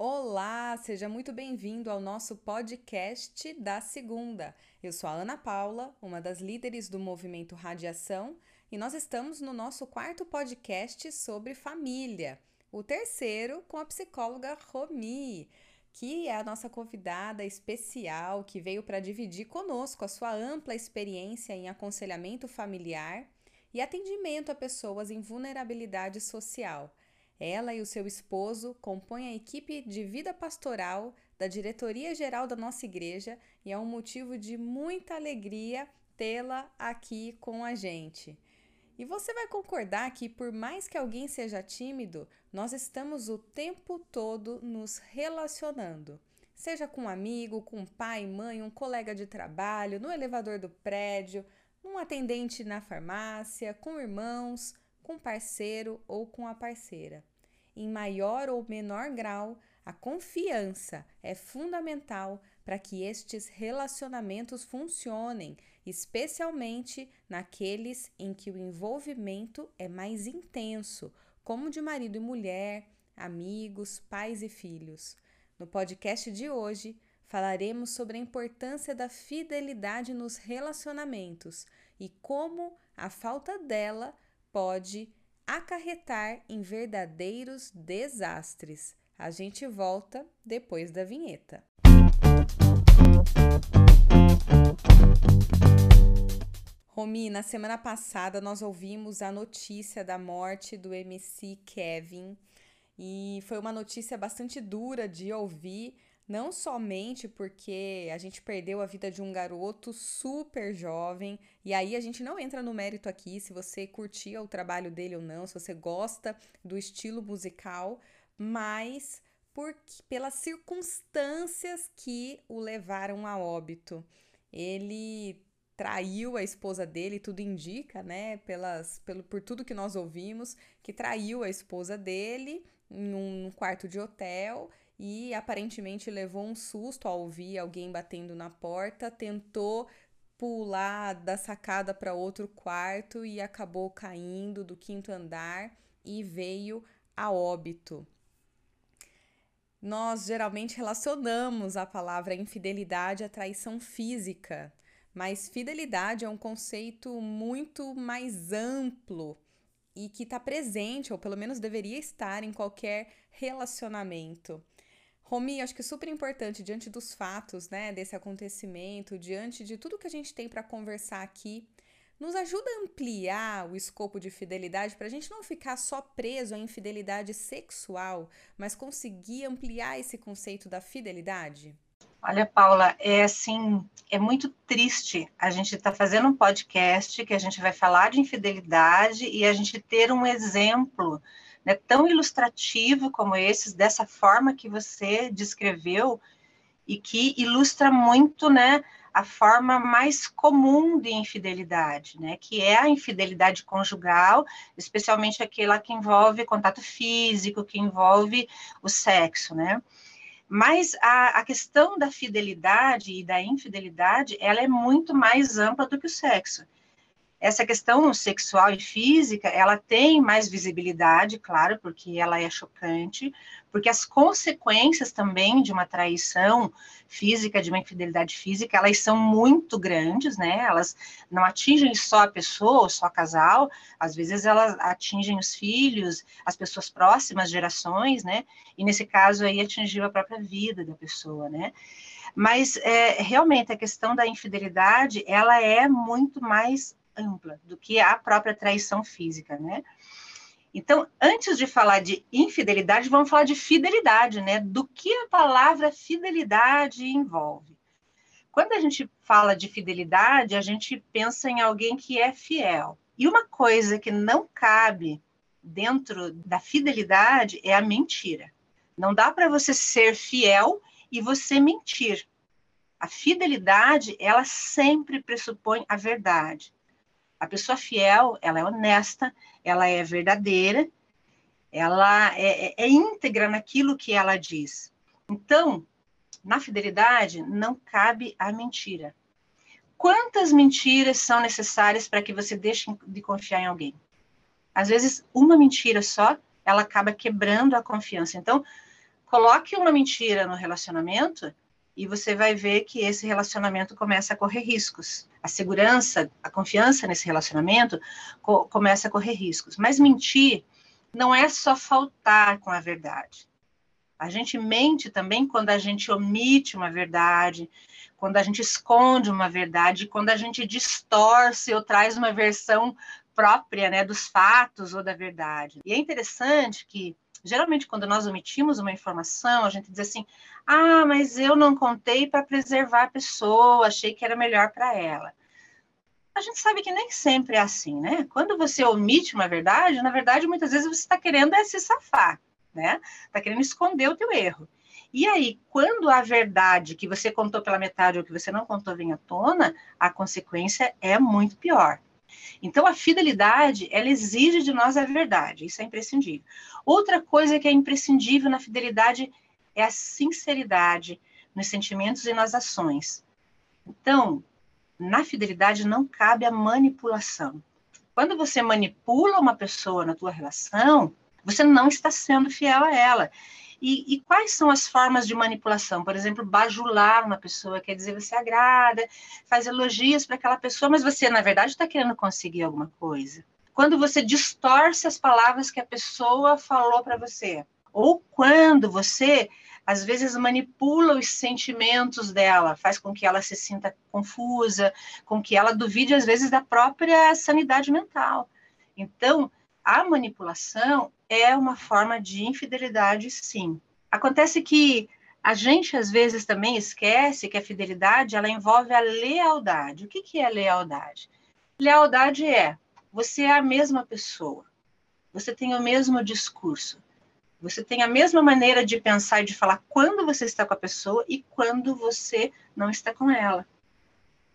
Olá, seja muito bem-vindo ao nosso podcast da segunda. Eu sou a Ana Paula, uma das líderes do movimento Radiação, e nós estamos no nosso quarto podcast sobre família, o terceiro com a psicóloga Romi, que é a nossa convidada especial que veio para dividir conosco a sua ampla experiência em aconselhamento familiar e atendimento a pessoas em vulnerabilidade social. Ela e o seu esposo compõem a equipe de vida pastoral da diretoria geral da nossa igreja e é um motivo de muita alegria tê-la aqui com a gente. E você vai concordar que, por mais que alguém seja tímido, nós estamos o tempo todo nos relacionando. Seja com um amigo, com um pai, mãe, um colega de trabalho, no elevador do prédio, um atendente na farmácia, com irmãos, com parceiro ou com a parceira. Em maior ou menor grau, a confiança é fundamental para que estes relacionamentos funcionem, especialmente naqueles em que o envolvimento é mais intenso, como de marido e mulher, amigos, pais e filhos. No podcast de hoje, falaremos sobre a importância da fidelidade nos relacionamentos e como a falta dela pode acarretar em verdadeiros desastres. A gente volta depois da vinheta. Romi, na semana passada nós ouvimos a notícia da morte do MC Kevin e foi uma notícia bastante dura de ouvir, não somente porque a gente perdeu a vida de um garoto super jovem, e aí a gente não entra no mérito aqui se você curtia o trabalho dele ou não, se você gosta do estilo musical, mas por, pelas circunstâncias que o levaram a óbito. Ele traiu a esposa dele, tudo indica, né, pelas, pelo, por tudo que nós ouvimos, que traiu a esposa dele em um quarto de hotel e aparentemente levou um susto ao ouvir alguém batendo na porta, tentou pular da sacada para outro quarto e acabou caindo do quinto andar e veio a óbito. Nós geralmente relacionamos a palavra infidelidade à traição física, mas fidelidade é um conceito muito mais amplo e que está presente, ou pelo menos deveria estar, em qualquer relacionamento. Romi, acho que é super importante diante dos fatos, né, desse acontecimento, diante de tudo que a gente tem para conversar aqui, nos ajuda a ampliar o escopo de fidelidade para a gente não ficar só preso à infidelidade sexual, mas conseguir ampliar esse conceito da fidelidade? Olha, Paula, é assim, é muito triste a gente estar tá fazendo um podcast que a gente vai falar de infidelidade e a gente ter um exemplo né, tão ilustrativo como esses, dessa forma que você descreveu, e que ilustra muito né, a forma mais comum de infidelidade, né, que é a infidelidade conjugal, especialmente aquela que envolve contato físico, que envolve o sexo, né? Mas a, a, questão da fidelidade e da infidelidade, ela é muito mais ampla do que o sexo essa questão sexual e física, ela tem mais visibilidade, claro, porque ela é chocante, porque as consequências também de uma traição física, de uma infidelidade física, elas são muito grandes, né? Elas não atingem só a pessoa, só o casal, às vezes elas atingem os filhos, as pessoas próximas, gerações, né? E nesse caso aí atingiu a própria vida da pessoa, né? Mas é, realmente a questão da infidelidade, ela é muito mais ampla do que a própria traição física, né? Então, antes de falar de infidelidade, vamos falar de fidelidade, né? Do que a palavra fidelidade envolve. Quando a gente fala de fidelidade, a gente pensa em alguém que é fiel. E uma coisa que não cabe dentro da fidelidade é a mentira. Não dá para você ser fiel e você mentir. A fidelidade, ela sempre pressupõe a verdade. A pessoa fiel, ela é honesta, ela é verdadeira, ela é, é, é íntegra naquilo que ela diz. Então, na fidelidade, não cabe a mentira. Quantas mentiras são necessárias para que você deixe de confiar em alguém? Às vezes, uma mentira só, ela acaba quebrando a confiança. Então, coloque uma mentira no relacionamento e você vai ver que esse relacionamento começa a correr riscos. A segurança, a confiança nesse relacionamento co começa a correr riscos. Mas mentir não é só faltar com a verdade. A gente mente também quando a gente omite uma verdade, quando a gente esconde uma verdade, quando a gente distorce ou traz uma versão própria né, dos fatos ou da verdade. E é interessante que, geralmente, quando nós omitimos uma informação, a gente diz assim: ah, mas eu não contei para preservar a pessoa, achei que era melhor para ela. A gente sabe que nem sempre é assim, né? Quando você omite uma verdade, na verdade, muitas vezes você está querendo é se safar né? Está querendo esconder o teu erro. E aí, quando a verdade que você contou pela metade ou que você não contou vem à tona, a consequência é muito pior. Então, a fidelidade, ela exige de nós a verdade, isso é imprescindível. Outra coisa que é imprescindível na fidelidade é a sinceridade nos sentimentos e nas ações. Então, na fidelidade não cabe a manipulação. Quando você manipula uma pessoa na tua relação, você não está sendo fiel a ela. E, e, quais são as formas de manipulação? Por exemplo, bajular uma pessoa, quer dizer, você agrada, faz elogios para aquela pessoa, mas você, na verdade, está querendo conseguir alguma coisa. Quando você distorce as palavras que a pessoa falou para você, ou quando você, às vezes, manipula os sentimentos dela, faz com que ela se sinta confusa, com que ela duvide, às vezes, da própria sanidade mental. Então, a manipulação é uma forma de infidelidade, sim. Acontece que a gente às vezes também esquece que a fidelidade ela envolve a lealdade. O que, que é lealdade? Lealdade é você é a mesma pessoa, você tem o mesmo discurso, você tem a mesma maneira de pensar e de falar quando você está com a pessoa e quando você não está com ela.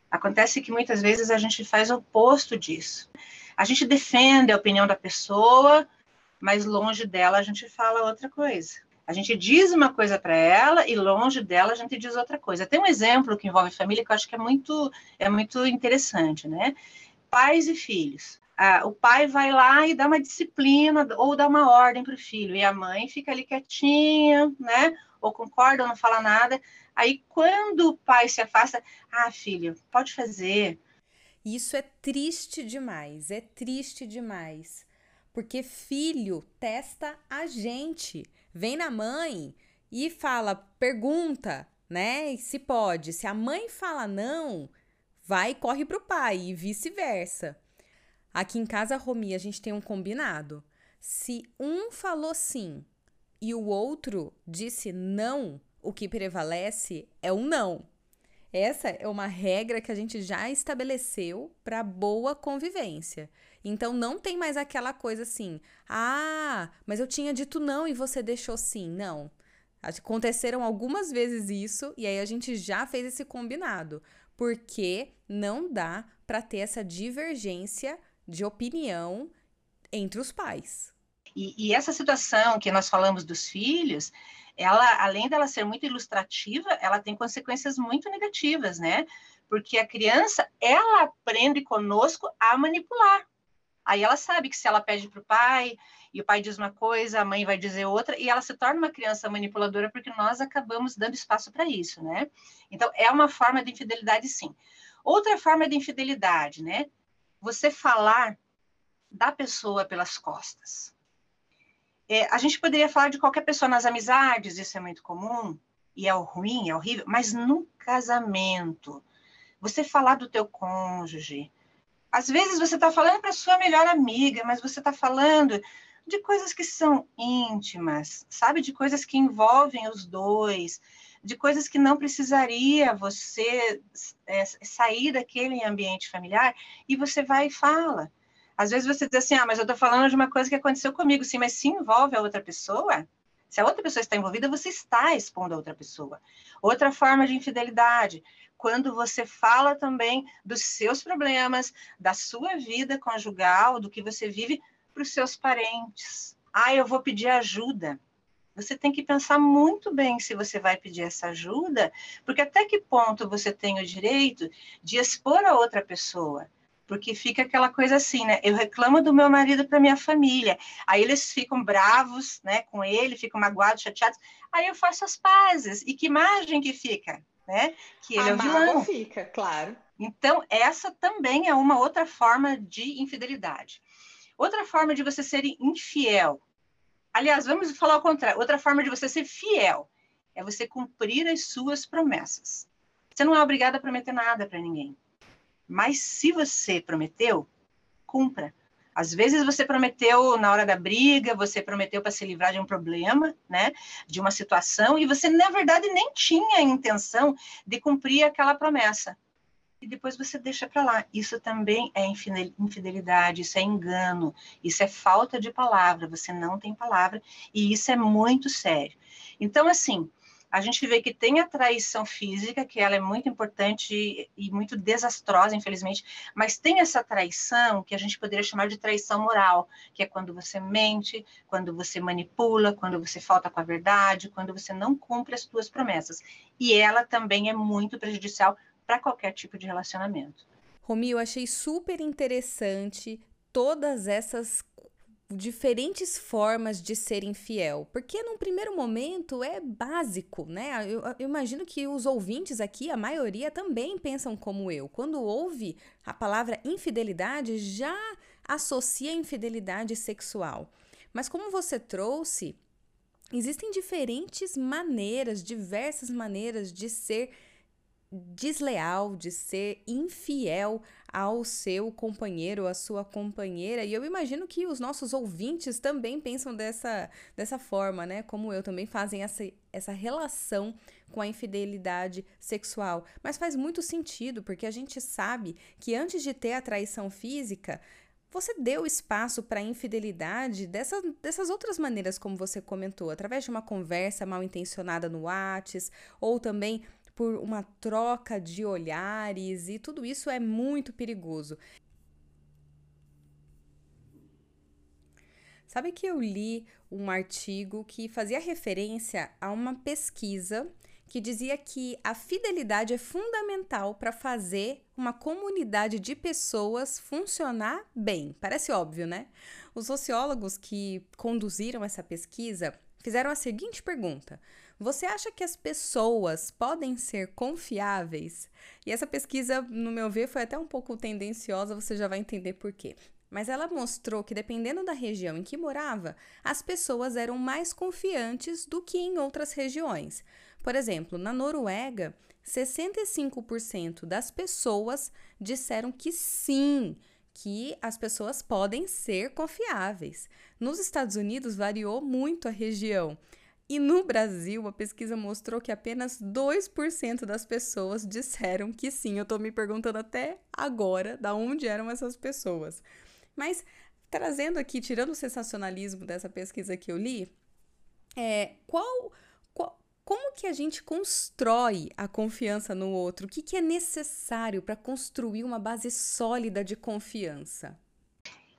Acontece que muitas vezes a gente faz o oposto disso. A gente defende a opinião da pessoa, mas longe dela a gente fala outra coisa. A gente diz uma coisa para ela e longe dela a gente diz outra coisa. Tem um exemplo que envolve família que eu acho que é muito, é muito interessante, né? Pais e filhos. Ah, o pai vai lá e dá uma disciplina ou dá uma ordem para o filho, e a mãe fica ali quietinha, né? Ou concorda ou não fala nada. Aí, quando o pai se afasta, ah, filho, pode fazer. Isso é triste demais, é triste demais. Porque filho testa a gente. Vem na mãe e fala, pergunta, né? Se pode. Se a mãe fala não, vai e corre pro pai e vice-versa. Aqui em casa, Romi, a gente tem um combinado. Se um falou sim e o outro disse não, o que prevalece é o não. Essa é uma regra que a gente já estabeleceu para boa convivência. Então não tem mais aquela coisa assim: "Ah, mas eu tinha dito não e você deixou sim". Não. Aconteceram algumas vezes isso e aí a gente já fez esse combinado, porque não dá para ter essa divergência de opinião entre os pais. E, e, essa situação que nós falamos dos filhos, ela, além dela ser muito ilustrativa, ela tem consequências muito negativas, né? Porque a criança, ela aprende conosco a manipular. Aí ela sabe que se ela pede para o pai e o pai diz uma coisa, a mãe vai dizer outra, e ela se torna uma criança manipuladora porque nós acabamos dando espaço para isso, né? Então, é uma forma de infidelidade, sim. Outra forma de infidelidade, né? Você falar da pessoa pelas costas. É, a gente poderia falar de qualquer pessoa nas amizades, isso é muito comum, e é ruim, é horrível, mas no casamento, você falar do teu cônjuge, às vezes você está falando para sua melhor amiga, mas você está falando de coisas que são íntimas, sabe? De coisas que envolvem os dois, de coisas que não precisaria você é, sair daquele ambiente familiar e você vai e fala. Às vezes você diz assim, ah, mas eu estou falando de uma coisa que aconteceu comigo, sim, mas se envolve a outra pessoa, se a outra pessoa está envolvida, você está expondo a outra pessoa. Outra forma de infidelidade, quando você fala também dos seus problemas, da sua vida conjugal, do que você vive para os seus parentes. Ah, eu vou pedir ajuda. Você tem que pensar muito bem se você vai pedir essa ajuda, porque até que ponto você tem o direito de expor a outra pessoa? porque fica aquela coisa assim, né? Eu reclamo do meu marido para minha família, aí eles ficam bravos, né, com ele, ficam magoados, chateados, aí eu faço as pazes. E que imagem que fica, né? Que ele a é o vilão. fica, claro. Então, essa também é uma outra forma de infidelidade. Outra forma de você ser infiel. Aliás, vamos falar o contrário. Outra forma de você ser fiel é você cumprir as suas promessas. Você não é obrigado a prometer nada para ninguém. Mas se você prometeu, cumpra. Às vezes você prometeu na hora da briga, você prometeu para se livrar de um problema, né, de uma situação, e você na verdade nem tinha a intenção de cumprir aquela promessa. E depois você deixa para lá. Isso também é infidelidade, isso é engano, isso é falta de palavra. Você não tem palavra e isso é muito sério. Então, assim, a gente vê que tem a traição física, que ela é muito importante e muito desastrosa, infelizmente, mas tem essa traição que a gente poderia chamar de traição moral, que é quando você mente, quando você manipula, quando você falta com a verdade, quando você não cumpre as suas promessas. E ela também é muito prejudicial para qualquer tipo de relacionamento. Romi, eu achei super interessante todas essas diferentes formas de ser infiel, porque num primeiro momento é básico, né? Eu, eu, imagino que os ouvintes aqui, a maioria também pensam como eu. Quando ouve a palavra infidelidade, já associa infidelidade sexual. Mas como você trouxe, existem diferentes maneiras, diversas maneiras de ser desleal, de ser infiel ao seu companheiro, à sua companheira. E eu imagino que os nossos ouvintes também pensam dessa, dessa forma, né? Como eu, também fazem essa, essa relação com a infidelidade sexual. Mas faz muito sentido, porque a gente sabe que antes de ter a traição física, você deu espaço para a infidelidade dessa, dessas outras maneiras, como você comentou, através de uma conversa mal intencionada no Whats, ou também por uma troca de olhares e tudo isso é muito perigoso. Sabe que eu li um artigo que fazia referência a uma pesquisa que dizia que a fidelidade é fundamental para fazer uma comunidade de pessoas funcionar bem. Parece óbvio, né? Os sociólogos que conduziram essa pesquisa fizeram a seguinte pergunta: você acha que as pessoas podem ser confiáveis? E essa pesquisa, no meu ver, foi até um pouco tendenciosa, você já vai entender por quê. Mas ela mostrou que, dependendo da região em que morava, as pessoas eram mais confiantes do que em outras regiões. Por exemplo, na Noruega, 65% das pessoas disseram que sim, que as pessoas podem ser confiáveis. Nos Estados Unidos, variou muito a região. E no Brasil, a pesquisa mostrou que apenas 2% das pessoas disseram que sim. Eu tô me perguntando até agora da onde eram essas pessoas. Mas trazendo aqui, tirando o sensacionalismo dessa pesquisa que eu li, é, qual, qual como que a gente constrói a confiança no outro? O que, que é necessário para construir uma base sólida de confiança?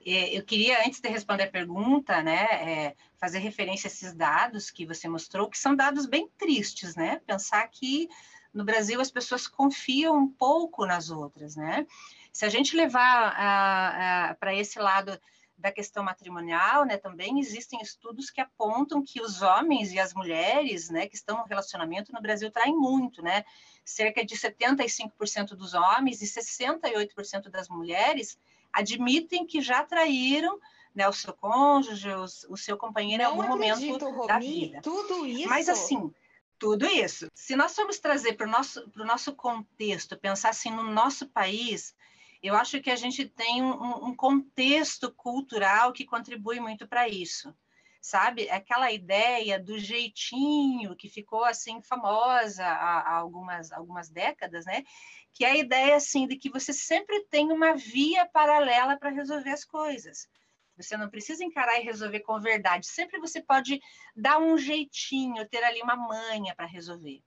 É, eu queria, antes de responder a pergunta, né, é, fazer referência a esses dados que você mostrou, que são dados bem tristes, né? Pensar que no Brasil as pessoas confiam um pouco nas outras, né? Se a gente levar para esse lado da questão matrimonial, né, também existem estudos que apontam que os homens e as mulheres, né, que estão no relacionamento no Brasil traem muito, né? Cerca de 75% dos homens e 68% das mulheres admitem que já traíram né, o seu cônjuge, o, o seu companheiro Não em algum acredito, momento Romi, da vida. Tudo isso. Mas assim, tudo isso. Se nós formos trazer para o nosso, nosso contexto, pensar assim no nosso país, eu acho que a gente tem um, um contexto cultural que contribui muito para isso sabe? Aquela ideia do jeitinho que ficou assim famosa há, algumas, algumas décadas, né? Que é a ideia assim de que você sempre tem uma via paralela para resolver as coisas. Você não precisa encarar e resolver com verdade. Sempre você pode dar um jeitinho, ter ali uma manha para resolver.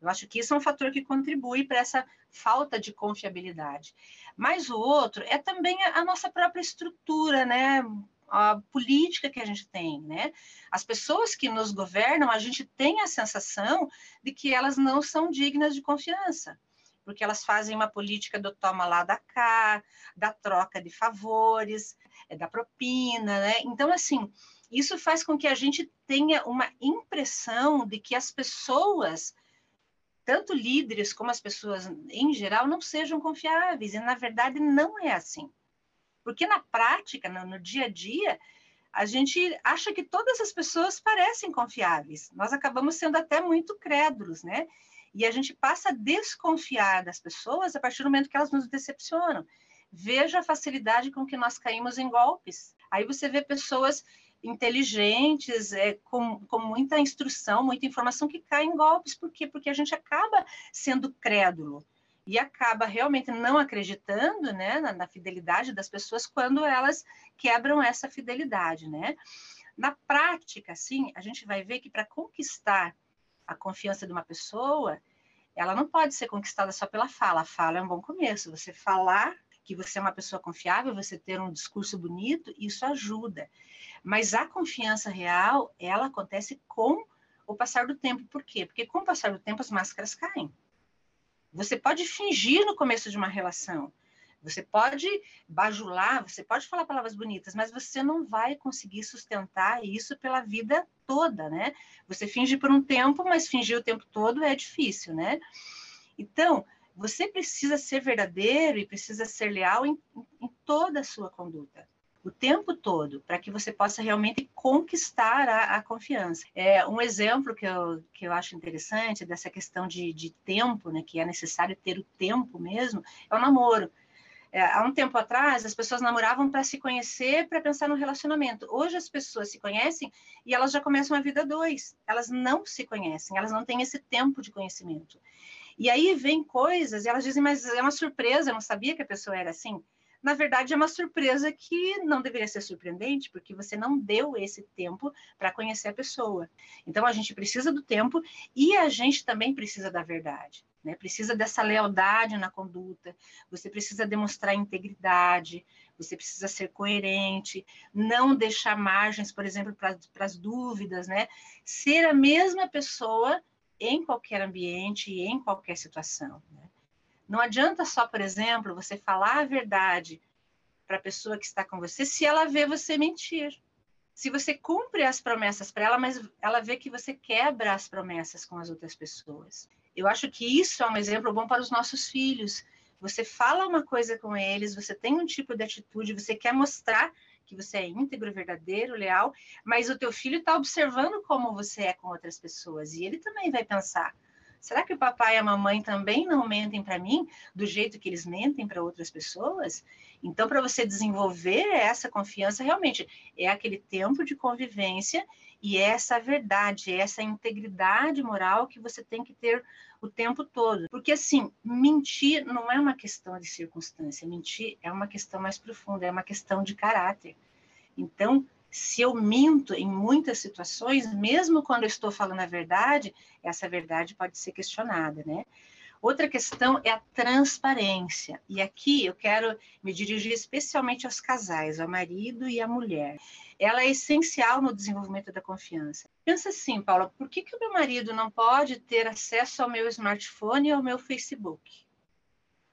Eu acho que isso é um fator que contribui para essa falta de confiabilidade. Mas o outro é também a nossa própria estrutura, né? A política que a gente tem, né? As pessoas que nos governam, a gente tem a sensação de que elas não são dignas de confiança. porque elas fazem uma política do toma lá da cá, da troca de favores, é, da propina, né? Então, assim, isso faz com que a gente tenha uma impressão de que as pessoas, tanto líderes como as pessoas em geral, não sejam confiáveis, e na verdade não é assim. Porque na prática, no, no dia a dia, a gente acha que todas as pessoas parecem confiáveis. Nós acabamos sendo até muito crédulos, né? E a gente passa a desconfiar das pessoas a partir do momento que elas nos decepcionam. Veja a facilidade com que nós caímos em golpes. Aí você vê pessoas inteligentes, é, com, com muita instrução, muita informação que caem em golpes. Por quê? Porque a gente acaba sendo crédulo e acaba realmente não acreditando né, na, na, fidelidade das pessoas quando elas quebram essa fidelidade. Né? Na prática, assim, a gente vai ver que para conquistar a confiança de uma pessoa, ela não pode ser conquistada só pela fala. A fala é um bom começo. Você falar que você é uma pessoa confiável, você ter um discurso bonito, isso ajuda. Mas a confiança real, ela acontece com o passar do tempo. Por quê? Porque com o passar do tempo as máscaras caem. Você pode fingir no começo de uma relação, você pode bajular, você pode falar palavras bonitas, mas você não vai conseguir sustentar isso pela vida toda, né? Você finge por um tempo, mas fingir o tempo todo é difícil, né? Então, você precisa ser verdadeiro e precisa ser leal em, em toda a sua conduta o tempo todo, para que você possa realmente conquistar a, a, confiança. É, um exemplo que eu, que eu acho interessante dessa questão de, de tempo, né, que é necessário ter o tempo mesmo, é o namoro. É, há um tempo atrás, as pessoas namoravam para se conhecer, para pensar no relacionamento. Hoje, as pessoas se conhecem e elas já começam a vida dois. Elas não se conhecem, elas não têm esse tempo de conhecimento. E aí vem coisas e elas dizem, mas é uma surpresa, eu não sabia que a pessoa era assim na verdade, é uma surpresa que não deveria ser surpreendente, porque você não deu esse tempo para conhecer a pessoa. Então, a gente precisa do tempo e a gente também precisa da verdade. Né? Precisa dessa lealdade na conduta, você precisa demonstrar integridade, você precisa ser coerente, não deixar margens, por exemplo, para as dúvidas, né? Ser a mesma pessoa em qualquer ambiente e em qualquer situação. Né? Não adianta só, por exemplo, você falar a verdade para a pessoa que está com você se ela vê você mentir. Se você cumpre as promessas para ela, mas ela vê que você quebra as promessas com as outras pessoas. Eu acho que isso é um exemplo bom para os nossos filhos. Você fala uma coisa com eles, você tem um tipo de atitude, você quer mostrar que você é íntegro, verdadeiro, leal, mas o teu filho está observando como você é com outras pessoas e ele também vai pensar: Será que o papai e a mamãe também não mentem para mim do jeito que eles mentem para outras pessoas? Então, para você desenvolver essa confiança, realmente é aquele tempo de convivência e é essa verdade, é essa integridade moral que você tem que ter o tempo todo. Porque, assim, mentir não é uma questão de circunstância, mentir é uma questão mais profunda, é uma questão de caráter. Então, se eu minto em muitas situações, mesmo quando eu estou falando a verdade, essa verdade pode ser questionada, né? Outra questão é a transparência. E aqui eu quero me dirigir especialmente aos casais, ao marido e à mulher. Ela é essencial no desenvolvimento da confiança. Pensa assim, Paula, por que, que o meu marido não pode ter acesso ao meu smartphone e ao meu Facebook?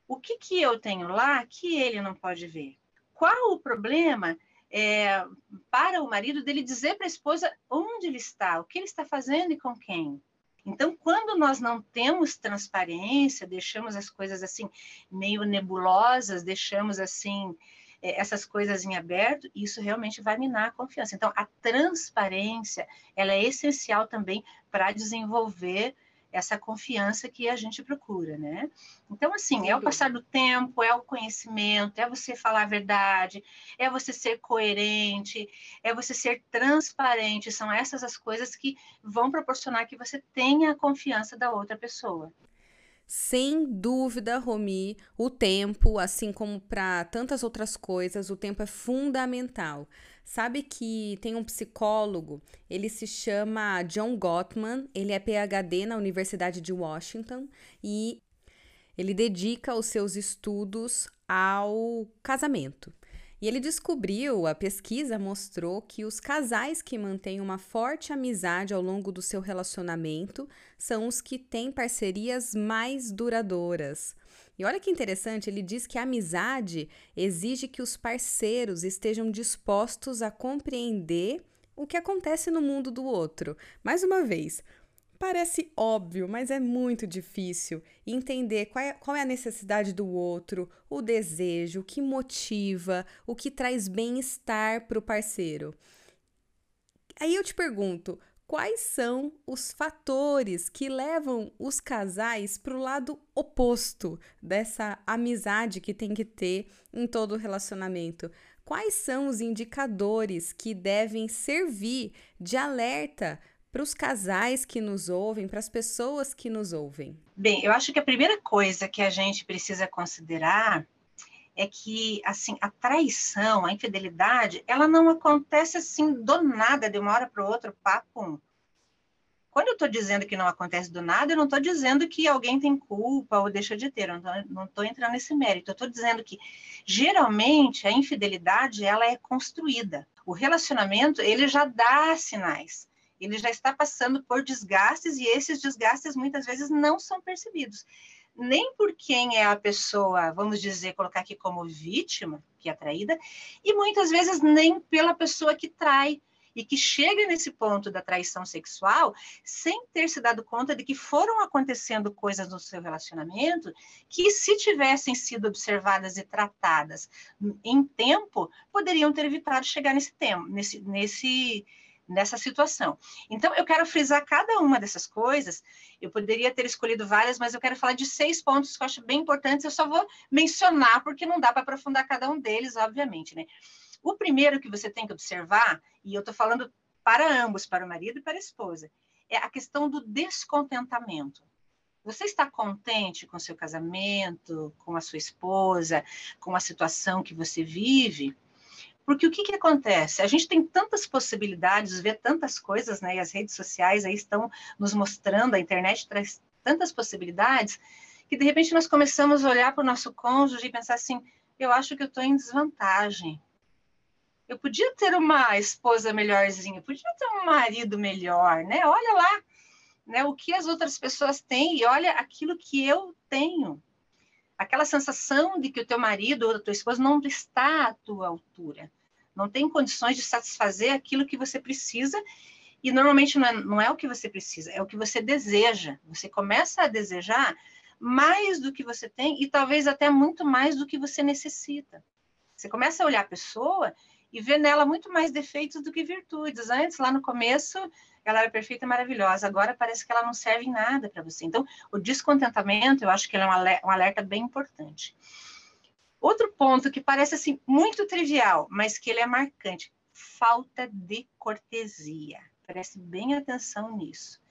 O que, que eu tenho lá que ele não pode ver? Qual o problema é, para o marido dele dizer para a esposa onde ele está, o que ele está fazendo e com quem. Então, quando nós não temos transparência, deixamos as coisas assim meio nebulosas, deixamos assim é, essas coisas em aberto, isso realmente vai minar a confiança. Então, a transparência, ela é essencial também para desenvolver essa confiança que a gente procura, né? Então, assim, é o passar do tempo, é o conhecimento, é você falar a verdade, é você ser coerente, é você ser transparente. São essas as coisas que vão proporcionar que você tenha a confiança da outra pessoa. Sem dúvida, Romi, o tempo, assim como para tantas outras coisas, o tempo é fundamental. Sabe que tem um psicólogo, ele se chama John Gottman, ele é PhD na Universidade de Washington e ele dedica os seus estudos ao casamento. E ele descobriu, a pesquisa mostrou que os casais que mantêm uma forte amizade ao longo do seu relacionamento são os que têm parcerias mais duradouras. E olha que interessante, ele diz que a amizade exige que os parceiros estejam dispostos a compreender o que acontece no mundo do outro. Mais uma vez, Parece óbvio, mas é muito difícil entender qual é, qual é, a necessidade do outro, o desejo, o que motiva, o que traz bem-estar para o parceiro. Aí eu te pergunto: quais são os fatores que levam os casais para o lado oposto dessa amizade que tem que ter em todo relacionamento? Quais são os indicadores que devem servir de alerta para os casais que nos ouvem, para as pessoas que nos ouvem? Bem, eu acho que a primeira coisa que a gente precisa considerar é que assim a traição, a infidelidade, ela não acontece assim do nada, de uma hora para outra, papo. Quando eu estou dizendo que não acontece do nada, eu não estou dizendo que alguém tem culpa ou deixa de ter, eu não estou entrando nesse mérito. Eu estou dizendo que geralmente a infidelidade ela é construída. O relacionamento ele já dá sinais ele já está passando por desgastes e esses desgastes muitas vezes não são percebidos. Nem por quem é a pessoa, vamos dizer, colocar aqui como vítima, que é traída, e muitas vezes nem pela pessoa que trai e que chega nesse ponto da traição sexual sem ter se dado conta de que foram acontecendo coisas no seu relacionamento que, se tivessem sido observadas e tratadas em tempo, poderiam ter evitado chegar nesse tempo, nesse, nesse nessa situação. Então, eu quero frisar cada uma dessas coisas. Eu poderia ter escolhido várias, mas eu quero falar de seis pontos que eu acho bem importantes. Eu só vou mencionar, porque não dá para aprofundar cada um deles, obviamente, né? O primeiro que você tem que observar, e eu estou falando para ambos, para o marido e para a esposa, é a questão do descontentamento. Você está contente com seu casamento, com a sua esposa, com a situação que você vive? Porque o que, que acontece? A gente tem tantas possibilidades, vê tantas coisas, né? E as redes sociais aí estão nos mostrando, a internet traz tantas possibilidades, que de repente nós começamos a olhar para o nosso cônjuge e pensar assim: eu acho que eu estou em desvantagem. Eu podia ter uma esposa melhorzinha, podia ter um marido melhor, né? Olha lá, né? O que as outras pessoas têm e olha aquilo que eu tenho. Aquela sensação de que o teu marido ou a tua esposa não está à tua altura não tem condições de satisfazer aquilo que você precisa, e normalmente não é, não é o que você precisa, é o que você deseja. Você começa a desejar mais do que você tem e talvez até muito mais do que você necessita. Você começa a olhar a pessoa e ver nela muito mais defeitos do que virtudes. Antes, lá no começo, ela era perfeita e maravilhosa. Agora parece que ela não serve em nada para você. Então, o descontentamento, eu acho que ele é um alerta bem importante. Outro ponto que parece assim muito trivial, mas que ele é marcante, falta de cortesia. Preste bem atenção nisso.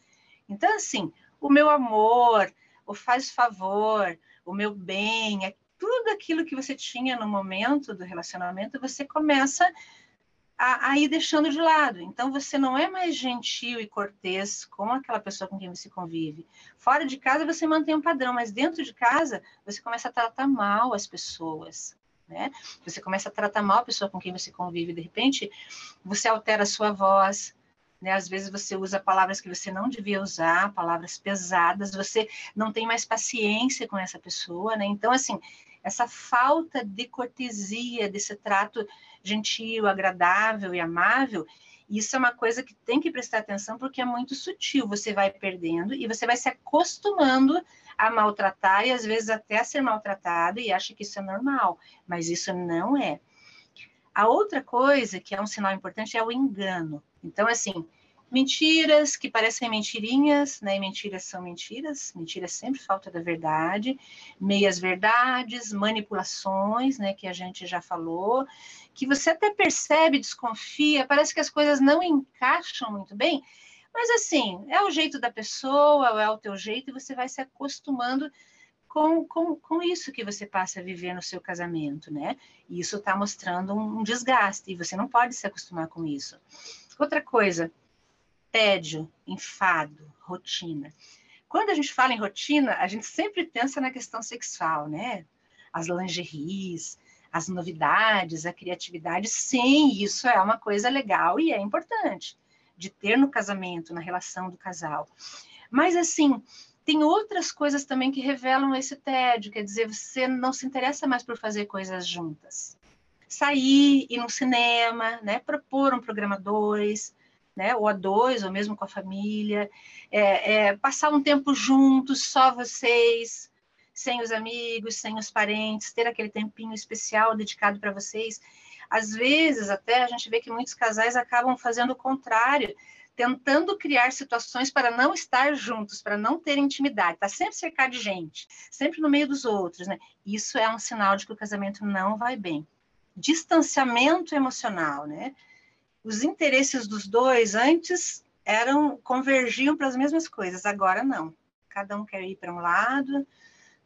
Então, assim, o meu amor, o faz favor, o meu bem, é tudo aquilo que você tinha no momento do relacionamento, você começa a, a ir deixando de lado. Então, você não é mais gentil e cortês com aquela pessoa com quem você convive. Fora de casa, você mantém um padrão, mas dentro de casa, você começa a tratar mal as pessoas. Né? Você começa a tratar mal a pessoa com quem você convive. De repente, você altera a sua voz, né? Às vezes você usa palavras que você não devia usar, palavras pesadas, você não tem mais paciência com essa pessoa, né? Então, assim, essa falta de cortesia, desse trato gentil, agradável e amável, isso é uma coisa que tem que prestar atenção porque é muito sutil. Você vai perdendo e você vai se acostumando a maltratar e às vezes até a ser maltratado e acha que isso é normal, mas isso não é. A outra coisa que é um sinal importante é o engano. Então, assim, Mentiras que parecem mentirinhas, né? E mentiras são mentiras, mentira é sempre falta da verdade, meias verdades, manipulações, né? Que a gente já falou, que você até percebe, desconfia, parece que as coisas não encaixam muito bem, mas assim, é o jeito da pessoa, é o teu jeito, e você vai se acostumando com, com, com isso que você passa a viver no seu casamento, né? E isso está mostrando um desgaste, e você não pode se acostumar com isso. Outra coisa, tédio, enfado, rotina. Quando a gente fala em rotina, a gente sempre pensa na questão sexual, né? As lingeries, as novidades, a criatividade, sim, isso é uma coisa legal e é importante de ter no casamento, na relação do casal. Mas assim, tem outras coisas também que revelam esse tédio, quer dizer, você não se interessa mais por fazer coisas juntas. Sair, ir no cinema, né, propor um programa dois, né, ou a dois, ou mesmo com a família, é, é, passar um tempo juntos, só vocês, sem os amigos, sem os parentes, ter aquele tempinho especial dedicado para vocês. Às vezes, até a gente vê que muitos casais acabam fazendo o contrário, tentando criar situações para não estar juntos, para não ter intimidade, tá sempre cercado de gente, sempre no meio dos outros, né? Isso é um sinal de que o casamento não vai bem. Distanciamento emocional, né? Os interesses dos dois antes eram convergiam para as mesmas coisas, agora não. Cada um quer ir para um lado,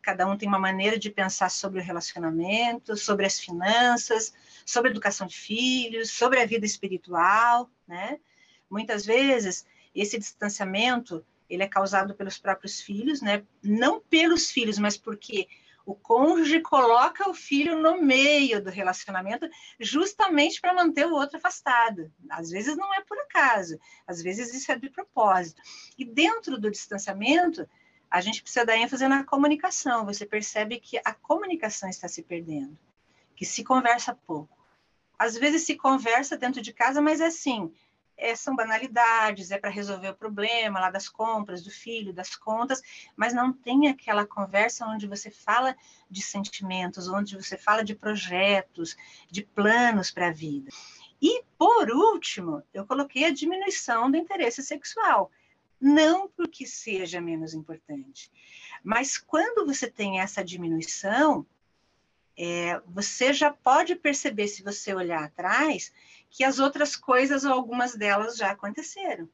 cada um tem uma maneira de pensar sobre o relacionamento, sobre as finanças, sobre a educação de filhos, sobre a vida espiritual, né? Muitas vezes esse distanciamento ele é causado pelos próprios filhos, né? Não pelos filhos, mas porque o cônjuge coloca o filho no meio do relacionamento justamente para manter o outro afastado. Às vezes não é por acaso, às vezes isso é de propósito. E dentro do distanciamento, a gente precisa dar ênfase na comunicação. Você percebe que a comunicação está se perdendo, que se conversa pouco. Às vezes se conversa dentro de casa, mas é assim, é, são banalidades, é para resolver o problema lá das compras, do filho, das contas, mas não tem aquela conversa onde você fala de sentimentos, onde você fala de projetos, de planos para a vida. E, por último, eu coloquei a diminuição do interesse sexual não porque seja menos importante, mas quando você tem essa diminuição, é, você já pode perceber, se você olhar atrás, que as outras coisas, ou algumas delas, já aconteceram.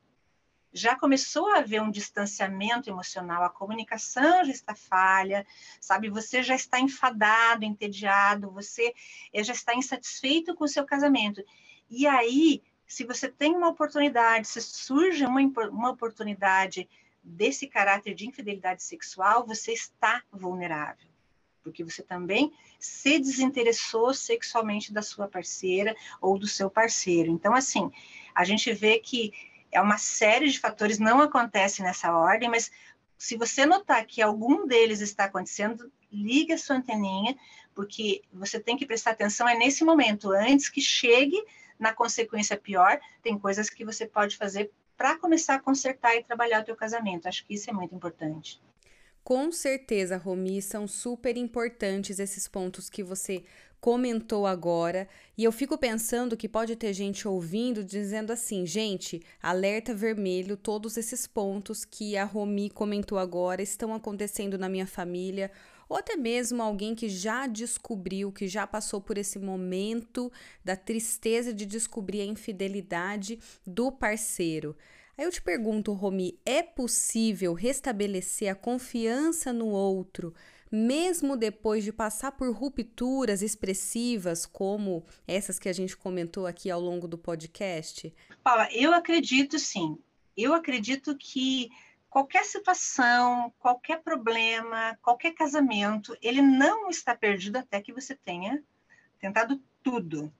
Já começou a haver um distanciamento emocional, a comunicação já está falha, sabe? Você já está enfadado, entediado, você é, já está insatisfeito com o seu casamento. E aí se você tem uma oportunidade, se surge uma, uma oportunidade desse caráter de infidelidade sexual, você está vulnerável, porque você também se desinteressou sexualmente da sua parceira ou do seu parceiro. Então, assim, a gente vê que é uma série de fatores, não acontece nessa ordem, mas se você notar que algum deles está acontecendo, liga a sua anteninha, porque você tem que prestar atenção é nesse momento, antes que chegue na consequência pior, tem coisas que você pode fazer para começar a consertar e trabalhar o teu casamento. Acho que isso é muito importante. Com certeza, Romi, são super importantes esses pontos que você comentou agora. E eu fico pensando que pode ter gente ouvindo dizendo assim: gente, alerta vermelho, todos esses pontos que a Romi comentou agora estão acontecendo na minha família ou até mesmo alguém que já descobriu, que já passou por esse momento da tristeza de descobrir a infidelidade do parceiro. Aí eu te pergunto, Romi, é possível restabelecer a confiança no outro, mesmo depois de passar por rupturas expressivas como essas que a gente comentou aqui ao longo do podcast? Paula, eu acredito sim. Eu acredito que qualquer situação, qualquer problema, qualquer casamento, ele não está perdido até que você tenha tentado tudo.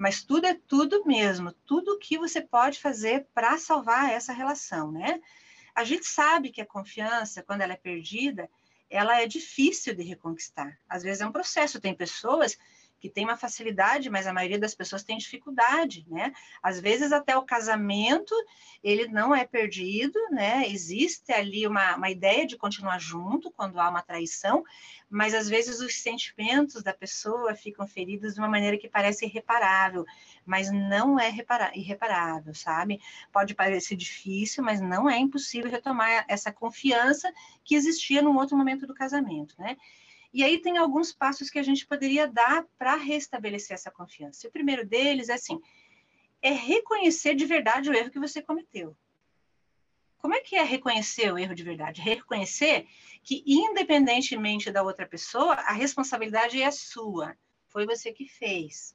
Mas tudo é tudo mesmo, tudo que você pode fazer para salvar essa relação, né? A gente sabe que a confiança, quando ela é perdida, ela é difícil de reconquistar. Às vezes é um processo. Tem pessoas que tem uma facilidade, mas a maioria das pessoas tem dificuldade, né? Às vezes até o casamento ele não é perdido, né? Existe ali uma, uma ideia de continuar junto quando há uma traição, mas às vezes os sentimentos da pessoa ficam feridos de uma maneira que parece irreparável, mas não é irreparável, sabe? Pode parecer difícil, mas não é impossível retomar essa confiança que existia num outro momento do casamento, né? E aí tem alguns passos que a gente poderia dar para restabelecer essa confiança. O primeiro deles é assim, é reconhecer de verdade o erro que você cometeu. Como é que é reconhecer o erro de verdade? Reconhecer que, independentemente da outra pessoa, a responsabilidade é sua. Foi você que fez.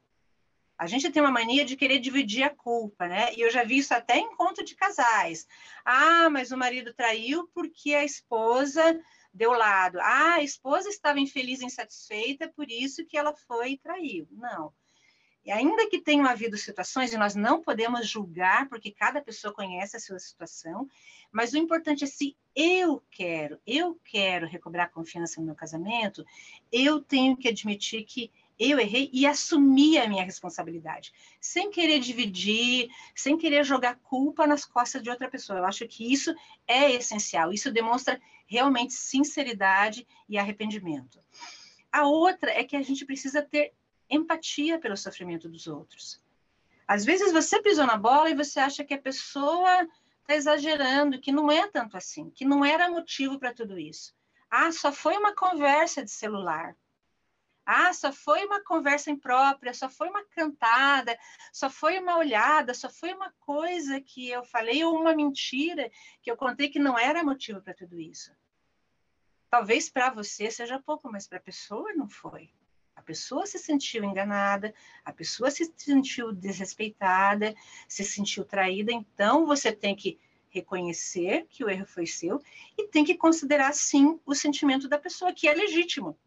A gente tem uma mania de querer dividir a culpa, né? E eu já vi isso até em conto de casais. Ah, mas o marido traiu porque a esposa deu lado. Ah, a esposa estava infeliz insatisfeita, por isso que ela foi e traiu. Não. E ainda que tenham havido situações, e nós não podemos julgar, porque cada pessoa conhece a sua situação, mas o importante é se eu quero, eu quero recobrar confiança no meu casamento, eu tenho que admitir que eu errei e assumir a minha responsabilidade, sem querer dividir, sem querer jogar culpa nas costas de outra pessoa. Eu acho que isso é essencial, isso demonstra realmente sinceridade e arrependimento. A outra é que a gente precisa ter empatia pelo sofrimento dos outros. Às vezes você pisou na bola e você acha que a pessoa está exagerando, que não é tanto assim, que não era motivo para tudo isso. Ah, só foi uma conversa de celular. Ah, só foi uma conversa imprópria, só foi uma cantada, só foi uma olhada, só foi uma coisa que eu falei ou uma mentira que eu contei que não era motivo para tudo isso. Talvez para você seja pouco, mas para a pessoa não foi. A pessoa se sentiu enganada, a pessoa se sentiu desrespeitada, se sentiu traída, então você tem que reconhecer que o erro foi seu e tem que considerar sim o sentimento da pessoa, que é legítimo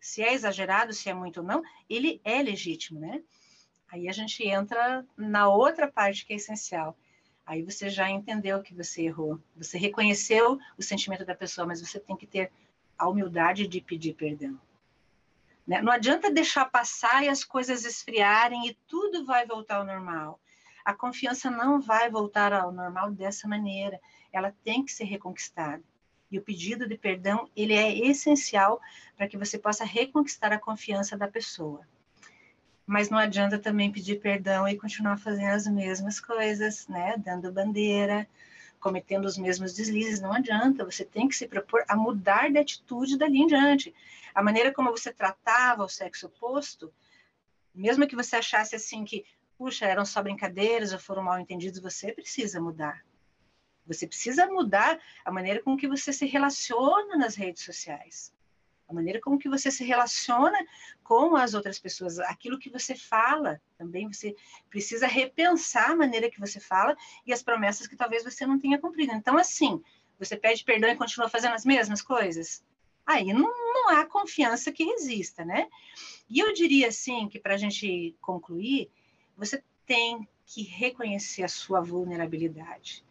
se é exagerado, se é muito ou não, ele é legítimo, né? Aí a gente entra na outra parte que é essencial. Aí você já entendeu que você errou. Você reconheceu o sentimento da pessoa, mas você tem que ter a humildade de pedir perdão. Né? Não adianta deixar passar e as coisas esfriarem e tudo vai voltar ao normal. A confiança não vai voltar ao normal dessa maneira. Ela tem que ser reconquistada. E o pedido de perdão, ele é essencial para que você possa reconquistar a confiança da pessoa. Mas não adianta também pedir perdão e continuar fazendo as mesmas coisas, né? Dando bandeira, cometendo os mesmos deslizes, não adianta. Você tem que se propor a mudar de atitude dali em diante. A maneira como você tratava o sexo oposto, mesmo que você achasse assim que, puxa, eram só brincadeiras ou foram mal entendidos, você precisa mudar. Você precisa mudar a maneira com que você se relaciona nas redes sociais. A maneira como que você se relaciona com as outras pessoas, aquilo que você fala, também você precisa repensar a maneira que você fala e as promessas que talvez você não tenha cumprido. Então, assim, você pede perdão e continua fazendo as mesmas coisas? Aí não, não há confiança que resista, né? E eu diria assim que para a gente concluir, você tem que reconhecer a sua vulnerabilidade.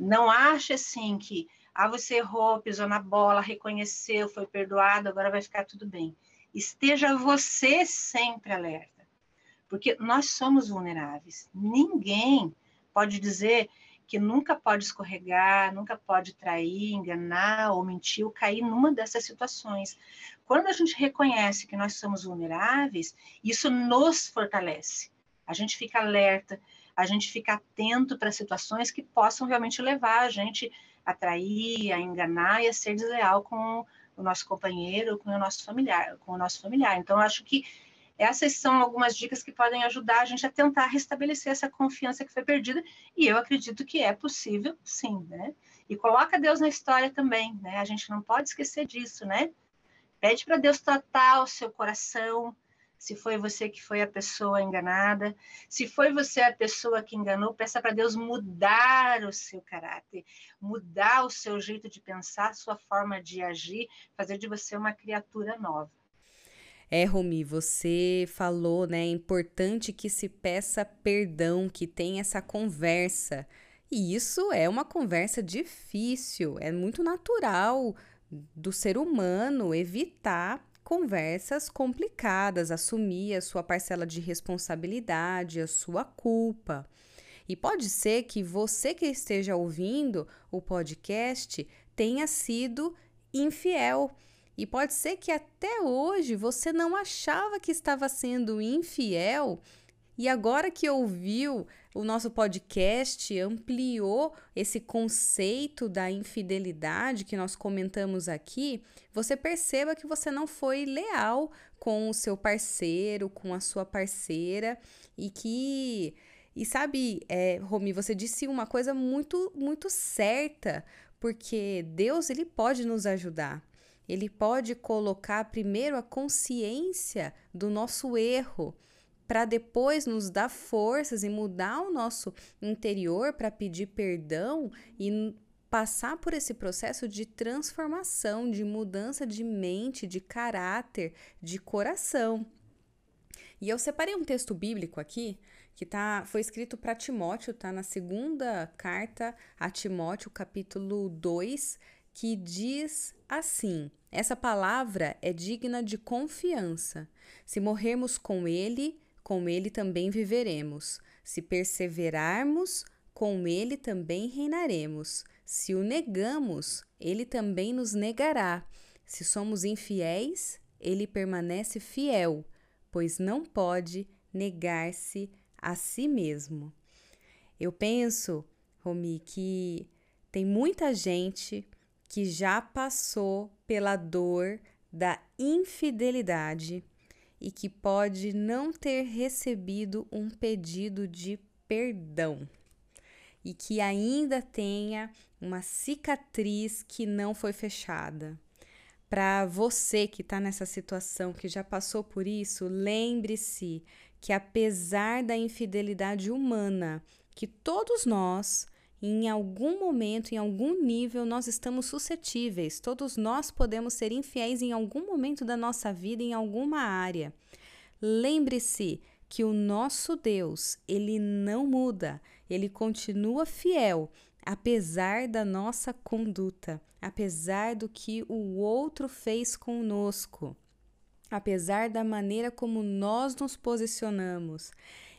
Não ache assim que ah, você errou, pisou na bola, reconheceu, foi perdoado, agora vai ficar tudo bem. Esteja você sempre alerta, porque nós somos vulneráveis. Ninguém pode dizer que nunca pode escorregar, nunca pode trair, enganar ou mentir ou cair numa dessas situações. Quando a gente reconhece que nós somos vulneráveis, isso nos fortalece. A gente fica alerta, a gente fica atento para situações que possam realmente levar a gente a trair, a enganar e a ser desleal com o nosso companheiro, com o nosso familiar, com o nosso familiar. Então, acho que essas são algumas dicas que podem ajudar a gente a tentar restabelecer essa confiança que foi perdida, e eu acredito que é possível, sim, né? E coloca Deus na história também, né? A gente não pode esquecer disso, né? Pede para Deus tratar o seu coração, se foi você que foi a pessoa enganada, se foi você a pessoa que enganou, peça para Deus mudar o seu caráter, mudar o seu jeito de pensar, sua forma de agir, fazer de você uma criatura nova. É, Romi, você falou, né? É importante que se peça perdão, que tenha essa conversa. E isso é uma conversa difícil, é muito natural do ser humano evitar conversas complicadas, assumir a sua parcela de responsabilidade, a sua culpa. E pode ser que você que esteja ouvindo o podcast tenha sido infiel. E pode ser que até hoje você não achava que estava sendo infiel e agora que ouviu o nosso podcast, ampliou esse conceito da infidelidade que nós comentamos aqui, você perceba que você não foi leal com o seu parceiro, com a sua parceira e que. E sabe, é, Romi, você disse uma coisa muito, muito certa, porque Deus ele pode nos ajudar. Ele pode colocar primeiro a consciência do nosso erro para depois nos dar forças e mudar o nosso interior para pedir perdão e passar por esse processo de transformação, de mudança de mente, de caráter, de coração. E eu separei um texto bíblico aqui que tá, foi escrito para Timóteo, tá na segunda carta a Timóteo, capítulo 2, que diz assim: essa palavra é digna de confiança. Se morrermos com ele, com ele também viveremos. Se perseverarmos, com ele também reinaremos. Se o negamos, ele também nos negará. Se somos infiéis, ele permanece fiel, pois não pode negar-se a si mesmo. Eu penso, Romi, que tem muita gente que já passou pela dor da infidelidade e que pode não ter recebido um pedido de perdão e que ainda tenha uma cicatriz que não foi fechada. Para você que está nessa situação, que já passou por isso, lembre-se que apesar da infidelidade humana, que todos nós, em algum momento, em algum nível, nós estamos suscetíveis, todos nós podemos ser infiéis em algum momento da nossa vida, em alguma área. Lembre-se que o nosso Deus, ele não muda, ele continua fiel, apesar da nossa conduta, apesar do que o outro fez conosco apesar da maneira como nós nos posicionamos.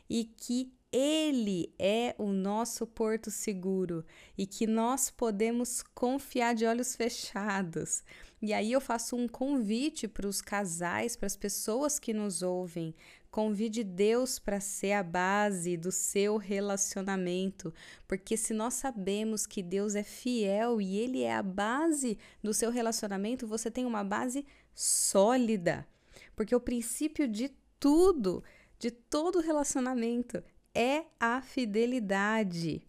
E que ele é o nosso porto seguro e que nós podemos confiar de olhos fechados. E aí eu faço um convite para os casais, para as pessoas que nos ouvem. Convide Deus para ser a base do seu relacionamento, porque se nós sabemos que Deus é fiel e Ele é a base do seu relacionamento, você tem uma base sólida. Porque o princípio de tudo, de todo relacionamento, é a fidelidade.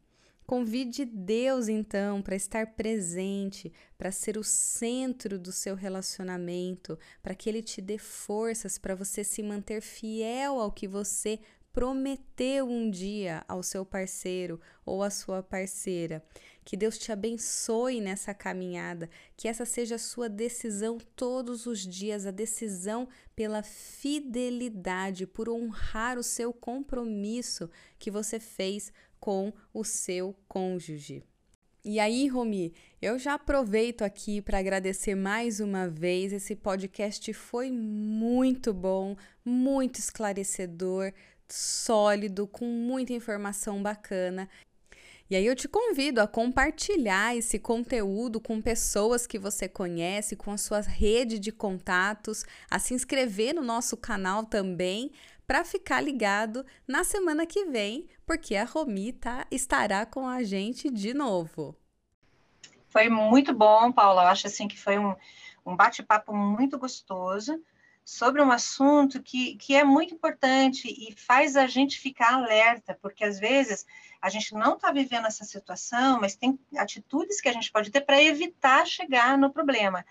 Convide Deus então para estar presente, para ser o centro do seu relacionamento, para que Ele te dê forças para você se manter fiel ao que você prometeu um dia ao seu parceiro ou à sua parceira. Que Deus te abençoe nessa caminhada, que essa seja a sua decisão todos os dias, a decisão pela fidelidade, por honrar o seu compromisso que você fez com o seu cônjuge. E aí, Romi, eu já aproveito aqui para agradecer mais uma vez. Esse podcast foi muito bom, muito esclarecedor, sólido, com muita informação bacana. E aí eu te convido a compartilhar esse conteúdo com pessoas que você conhece, com a sua rede de contatos, a se inscrever no nosso canal também, para ficar ligado na semana que vem, porque a Romi tá, estará com a gente de novo. Foi muito bom, Paula. Eu acho assim que foi um, um bate-papo muito gostoso sobre um assunto que, que é muito importante e faz a gente ficar alerta, porque às vezes a gente não está vivendo essa situação, mas tem atitudes que a gente pode ter para evitar chegar no problema.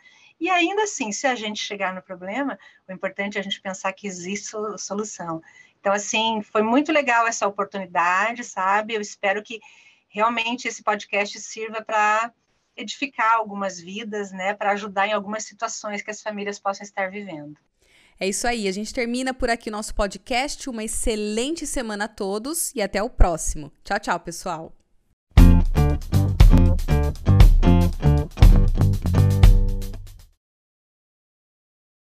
E ainda assim, se a gente chegar no problema, o importante é a gente pensar que existe solução. Então, assim, foi muito legal essa oportunidade, sabe? Eu espero que realmente esse podcast sirva para edificar algumas vidas, né, para ajudar em algumas situações que as famílias possam estar vivendo. É isso aí, a gente termina por aqui nosso podcast. Uma excelente semana a todos e até o próximo. Tchau, tchau, pessoal.